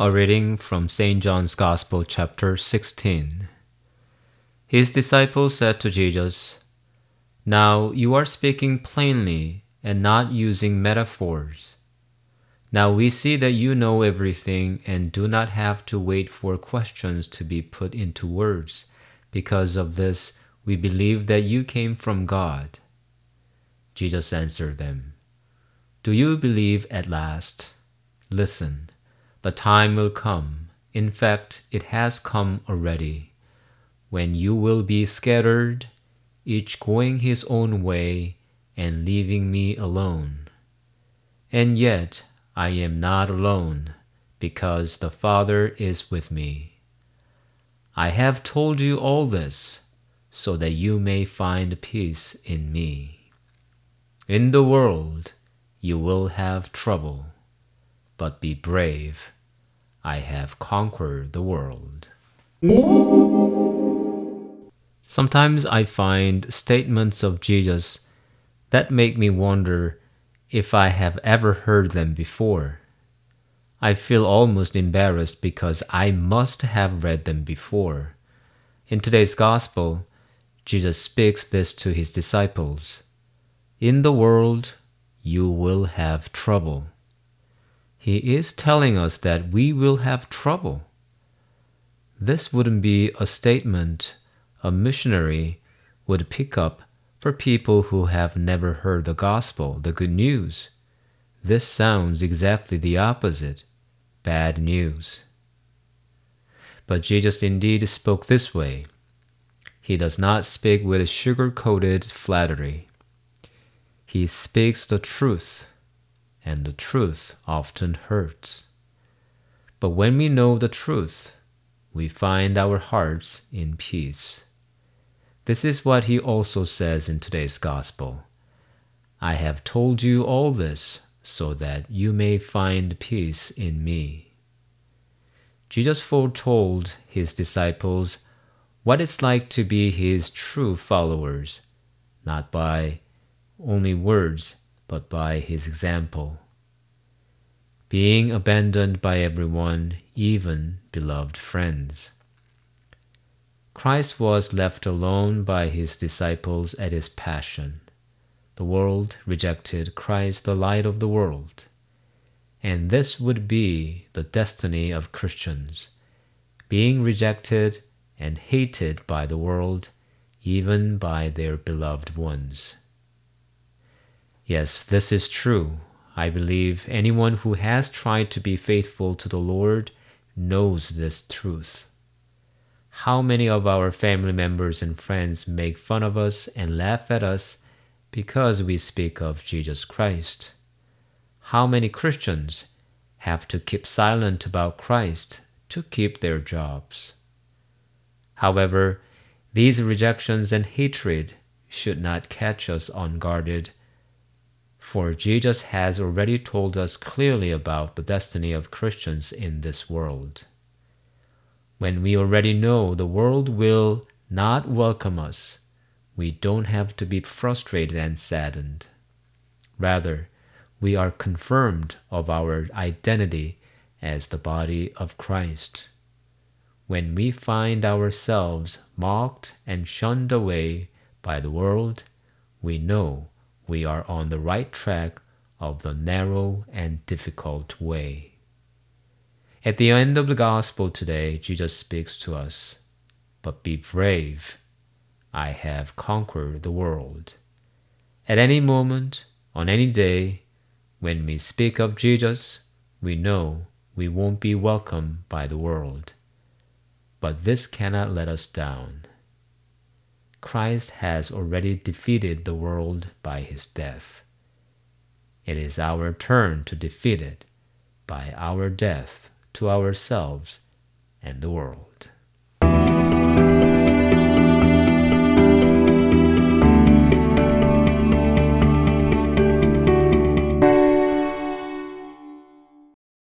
A reading from St. John's Gospel, chapter 16. His disciples said to Jesus, Now you are speaking plainly and not using metaphors. Now we see that you know everything and do not have to wait for questions to be put into words. Because of this, we believe that you came from God. Jesus answered them, Do you believe at last? Listen. The time will come, in fact, it has come already, when you will be scattered, each going his own way and leaving me alone. And yet I am not alone, because the Father is with me. I have told you all this, so that you may find peace in me. In the world you will have trouble but be brave. I have conquered the world. Sometimes I find statements of Jesus that make me wonder if I have ever heard them before. I feel almost embarrassed because I must have read them before. In today's Gospel, Jesus speaks this to his disciples In the world, you will have trouble. He is telling us that we will have trouble. This wouldn't be a statement a missionary would pick up for people who have never heard the gospel, the good news. This sounds exactly the opposite bad news. But Jesus indeed spoke this way. He does not speak with sugar coated flattery. He speaks the truth and the truth often hurts. But when we know the truth, we find our hearts in peace. This is what he also says in today's Gospel I have told you all this so that you may find peace in me. Jesus foretold his disciples what it's like to be his true followers, not by only words but by his example. Being abandoned by everyone, even beloved friends. Christ was left alone by his disciples at his passion. The world rejected Christ, the light of the world. And this would be the destiny of Christians, being rejected and hated by the world, even by their beloved ones. Yes, this is true. I believe anyone who has tried to be faithful to the Lord knows this truth. How many of our family members and friends make fun of us and laugh at us because we speak of Jesus Christ? How many Christians have to keep silent about Christ to keep their jobs? However, these rejections and hatred should not catch us unguarded for Jesus has already told us clearly about the destiny of Christians in this world. When we already know the world will not welcome us, we don't have to be frustrated and saddened. Rather, we are confirmed of our identity as the body of Christ. When we find ourselves mocked and shunned away by the world, we know we are on the right track of the narrow and difficult way. At the end of the gospel today, Jesus speaks to us, but be brave. I have conquered the world. At any moment, on any day, when we speak of Jesus, we know we won't be welcomed by the world. But this cannot let us down. Christ has already defeated the world by his death. It is our turn to defeat it by our death to ourselves and the world.